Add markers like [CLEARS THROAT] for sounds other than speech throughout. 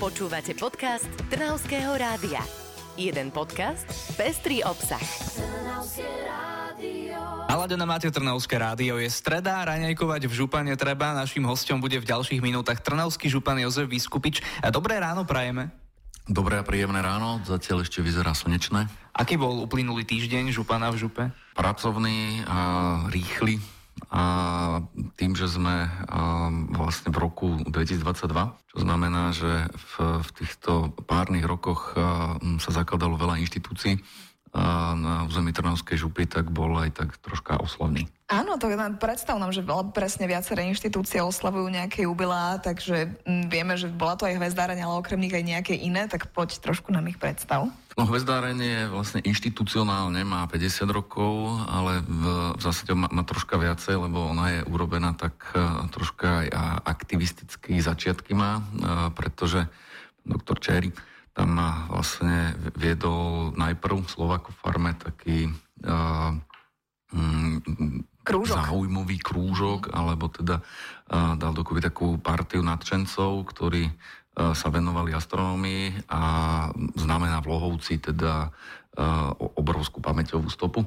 Počúvate podcast Trnavského rádia. Jeden podcast, pestrý obsah. Naladené máte Trnavské rádio, je streda, raňajkovať v župane treba. Naším hostom bude v ďalších minútach Trnavský župan Jozef Vyskupič. Dobré ráno prajeme. Dobré a príjemné ráno, zatiaľ ešte vyzerá slnečné. Aký bol uplynulý týždeň župana v župe? Pracovný a rýchly, a tým, že sme vlastne v roku 2022, čo znamená, že v, v týchto párnych rokoch sa zakladalo veľa inštitúcií, na území Trnavskej župy, tak bol aj tak troška oslavný. Áno, to predstav nám, že presne viaceré inštitúcie oslavujú nejaké jubilá, takže mm, vieme, že bola to aj hvezdáreň, ale okrem nich aj nejaké iné, tak poď trošku nám ich predstav. No hvezdáreň je vlastne inštitucionálne, má 50 rokov, ale v, v zásade má, má troška viacej, lebo ona je urobená tak uh, troška aj aktivisticky začiatky má, uh, pretože doktor Čery tam vlastne viedol najprv Slovako Farme taký uh, krúžok. zaujímavý krúžok, mm. alebo teda uh, dal dokopy takú partiu nadšencov, ktorí uh, sa venovali astronómii a znamená v Lohovci teda uh, obrovskú pamäťovú stopu.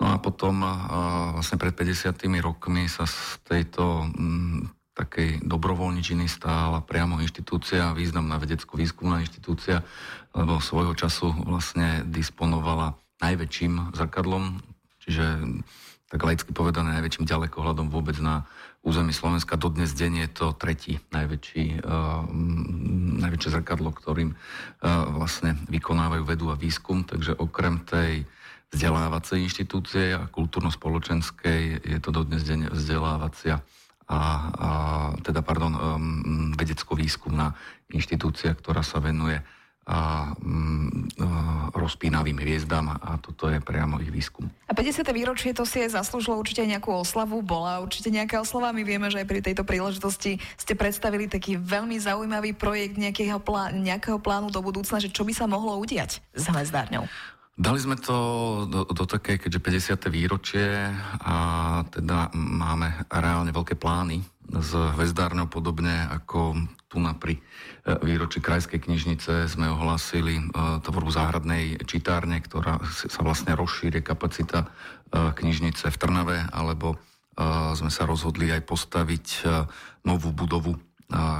No a potom uh, vlastne pred 50 rokmi sa z tejto um, takej dobrovoľničiny stála priamo inštitúcia, významná vedecko-výskumná inštitúcia, lebo svojho času vlastne disponovala najväčším zrkadlom, čiže tak laicky povedané najväčším ďalekohľadom vôbec na území Slovenska. Dodnes deň je to tretí najväčší, uh, najväčšie zrkadlo, ktorým uh, vlastne vykonávajú vedu a výskum, takže okrem tej vzdelávacej inštitúcie a kultúrno-spoločenskej je to dodnes deň vzdelávacia a, a teda, pardon, um, vedecko-výskumná inštitúcia, ktorá sa venuje a um, rozpínavým hviezdam a toto je priamo ich výskum. A 50. výročie to si aj zaslúžilo určite nejakú oslavu, bola určite nejaká oslava. My vieme, že aj pri tejto príležitosti ste predstavili taký veľmi zaujímavý projekt nejakého, plá, nejakého plánu do budúcna, že čo by sa mohlo udiať s hvezdárňou. Dali sme to do, do také, keďže 50. výročie a teda máme reálne veľké plány s hvezdárňou podobne ako tu na pri e, výročí Krajskej knižnice sme ohlasili e, tvorbu záhradnej čitárne, ktorá sa vlastne rozšíri kapacita e, knižnice v Trnave, alebo sme sa rozhodli aj postaviť novú budovu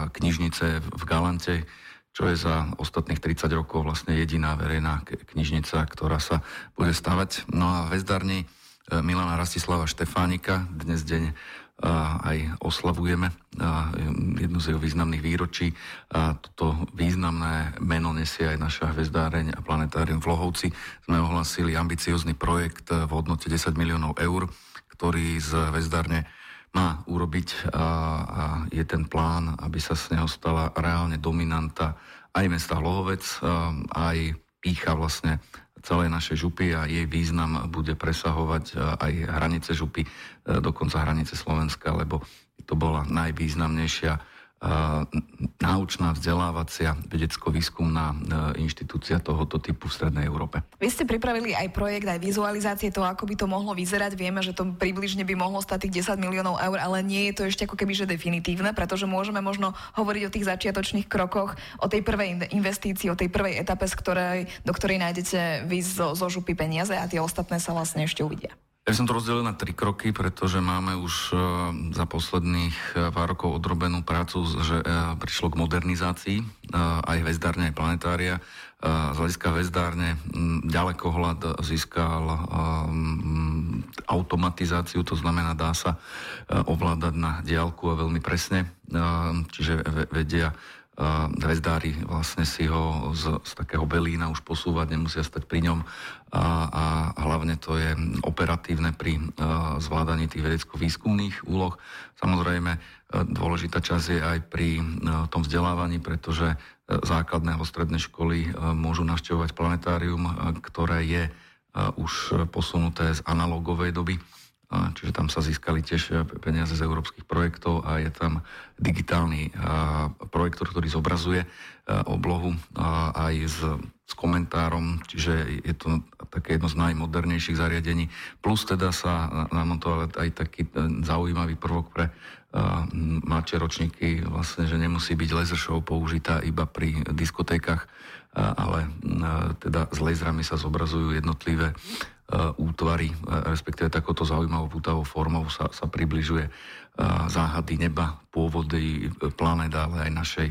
knižnice v Galante, čo je za ostatných 30 rokov vlastne jediná verejná knižnica, ktorá sa bude stavať. No a väzdárni e, Milana Rastislava Štefánika, dnes deň e, aj oslavujeme e, jednu z jeho významných výročí. A toto významné meno nesie aj naša hvezdáreň a planetárium v Lohovci. Sme ohlasili ambiciózny projekt v hodnote 10 miliónov eur, ktorý z hvezdárne má urobiť a, a je ten plán, aby sa z neho stala reálne dominanta aj mesta Hlohovec, aj pícha vlastne celej našej župy a jej význam bude presahovať aj hranice župy, dokonca hranice Slovenska, lebo to bola najvýznamnejšia náučná, vzdelávacia, vedecko-výskumná inštitúcia tohoto typu v Strednej Európe. Vy ste pripravili aj projekt, aj vizualizácie toho, ako by to mohlo vyzerať. Vieme, že to približne by mohlo stať tých 10 miliónov eur, ale nie je to ešte ako keby že definitívne, pretože môžeme možno hovoriť o tých začiatočných krokoch, o tej prvej investícii, o tej prvej etape, z ktorej, do ktorej nájdete vy zo, zo župy peniaze a tie ostatné sa vlastne ešte uvidia. Ja som to rozdelil na tri kroky, pretože máme už e, za posledných e, pár rokov odrobenú prácu, že e, prišlo k modernizácii aj hvezdárne, aj planetária. Z hľadiska hvezdárne ďalekohľad získal automatizáciu, to znamená, dá sa ovládať na diálku a veľmi presne, čiže vedia hvezdári vlastne si ho z, z takého belína už posúvať, nemusia stať pri ňom a, a hlavne to je operatívne pri a, zvládaní tých vedecko-výskumných úloh. Samozrejme, a, dôležitá časť je aj pri a, tom vzdelávaní, pretože základné alebo stredné školy a, môžu navštevovať planetárium, a, ktoré je a, už posunuté z analogovej doby čiže tam sa získali tiež peniaze z európskych projektov a je tam digitálny projektor, ktorý zobrazuje oblohu aj s, s komentárom, čiže je to také jedno z najmodernejších zariadení. Plus teda sa namontoval aj taký zaujímavý prvok pre mladšie ročníky, vlastne, že nemusí byť laser show použitá iba pri diskotékach, ale teda s laserami sa zobrazujú jednotlivé útvary, respektíve takouto zaujímavou pútavou formou sa, sa približuje záhady neba, pôvody planet, ale aj našej,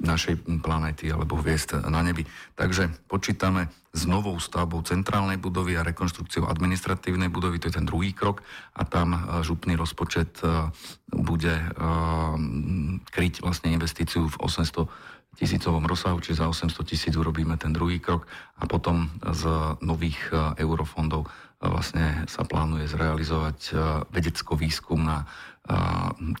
našej planéty alebo hviezd na nebi. Takže počítame s novou stavbou centrálnej budovy a rekonstrukciou administratívnej budovy, to je ten druhý krok a tam župný rozpočet bude kryť vlastne investíciu v 800 tisícovom rozsahu, čiže za 800 tisíc urobíme ten druhý krok a potom z nových e, eurofondov e, vlastne sa plánuje zrealizovať e, vedecko-výskumná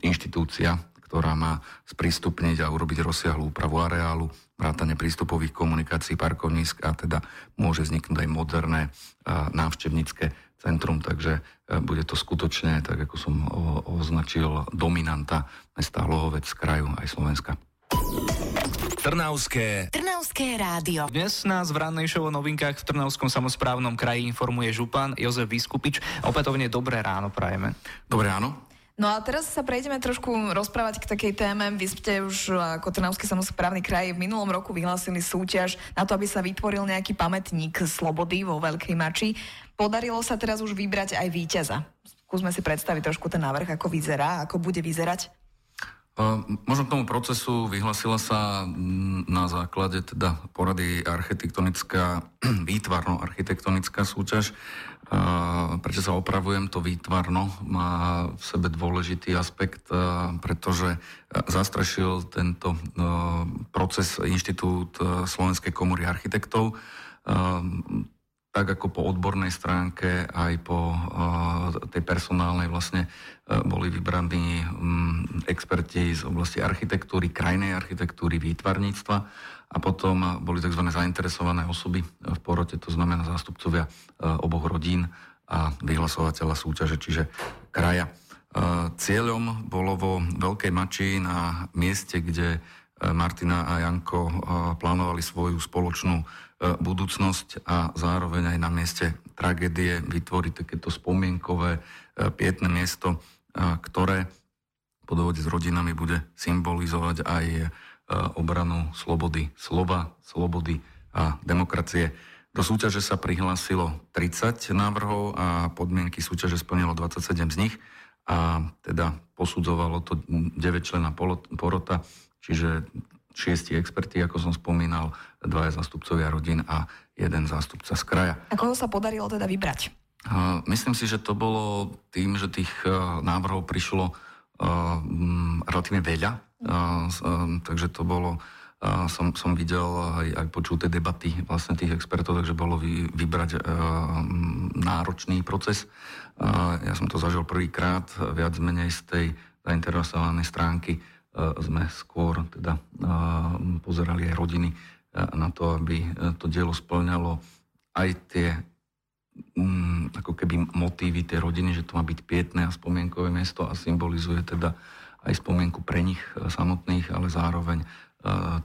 inštitúcia, ktorá má sprístupniť a urobiť rozsiahlú úpravu areálu, vrátane prístupových komunikácií, parkovnísk a teda môže vzniknúť aj moderné návštevnícke centrum, takže bude to skutočne, tak ako som označil, dominanta mesta Hlohovec, kraju aj Slovenska. Trnavské. Trnavské rádio. Dnes nás v rannej show o novinkách v Trnavskom samozprávnom kraji informuje župan Jozef Vyskupič. Opätovne dobré ráno prajeme. Dobré ráno. No a teraz sa prejdeme trošku rozprávať k takej téme. Vy ste už ako Trnavský samozprávny kraj v minulom roku vyhlásili súťaž na to, aby sa vytvoril nejaký pamätník slobody vo Veľkej Mači. Podarilo sa teraz už vybrať aj víťaza. Skúsme si predstaviť trošku ten návrh, ako vyzerá, ako bude vyzerať. Možno k tomu procesu vyhlasila sa na základe teda porady architektonická, [CLEARS THROAT] výtvarno-architektonická súťaž. Prečo sa opravujem, to výtvarno má v sebe dôležitý aspekt, pretože zastrašil tento proces Inštitút Slovenskej komory architektov tak ako po odbornej stránke, aj po uh, tej personálnej vlastne uh, boli vybraní um, experti z oblasti architektúry, krajnej architektúry, výtvarníctva a potom boli tzv. zainteresované osoby v porote, to znamená zástupcovia uh, oboch rodín a vyhlasovateľa súťaže, čiže kraja. Cieľom bolo vo Veľkej Mači na mieste, kde Martina a Janko plánovali svoju spoločnú E, budúcnosť a zároveň aj na mieste tragédie vytvoriť takéto spomienkové e, pietné miesto, ktoré po dohode s rodinami bude symbolizovať aj obranu slobody slova, slobody a demokracie. Do súťaže sa prihlásilo 30 návrhov a podmienky súťaže splnilo 27 z nich a teda posudzovalo to 9 člena porota, čiže šiesti experti, ako som spomínal, dvaja zástupcovia rodín a jeden zástupca z kraja. A koho sa podarilo teda vybrať? Myslím si, že to bolo tým, že tých návrhov prišlo relatívne veľa, takže to bolo som, som videl aj, aj počul tie debaty vlastne tých expertov, takže bolo vy, vybrať náročný proces. Ja som to zažil prvýkrát, viac menej z tej zainteresovanej stránky sme skôr teda pozerali aj rodiny na to, aby to dielo splňalo aj tie mm, ako keby motívy tej rodiny, že to má byť pietné a spomienkové miesto a symbolizuje teda aj spomienku pre nich samotných, ale zároveň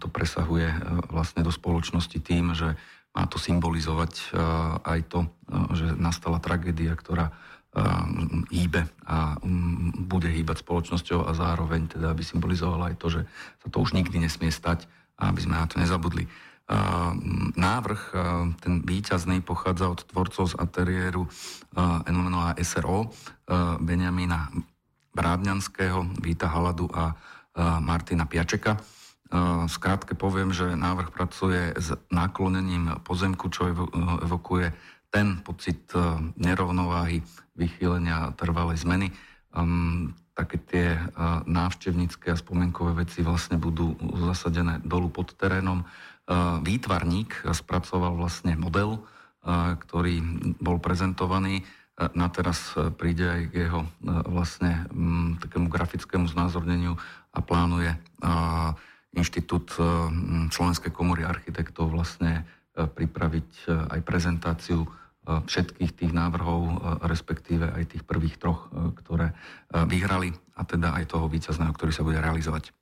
to presahuje vlastne do spoločnosti tým, že má to symbolizovať aj to, že nastala tragédia, ktorá hýbe a mm, bude hýbať spoločnosťou a zároveň teda aby symbolizovala aj to, že sa to už nikdy nesmie stať a aby sme na to nezabudli. Návrh, ten výťazný, pochádza od tvorcov z ateliéru NMNO SRO, Benjamína Brádňanského, Víta Haladu a Martina Piačeka. Skrátke poviem, že návrh pracuje s naklonením pozemku, čo evokuje ten pocit nerovnováhy vychýlenia trvalej zmeny. Um, také tie uh, návštevnícke a spomienkové veci vlastne budú zasadené dolu pod terénom. Uh, výtvarník spracoval vlastne model, uh, ktorý bol prezentovaný. Uh, na teraz uh, príde aj k jeho uh, vlastne um, takému grafickému znázorneniu a plánuje uh, Inštitút Slovenskej komory architektov vlastne pripraviť aj prezentáciu všetkých tých návrhov, respektíve aj tých prvých troch, ktoré vyhrali a teda aj toho víťazného, ktorý sa bude realizovať.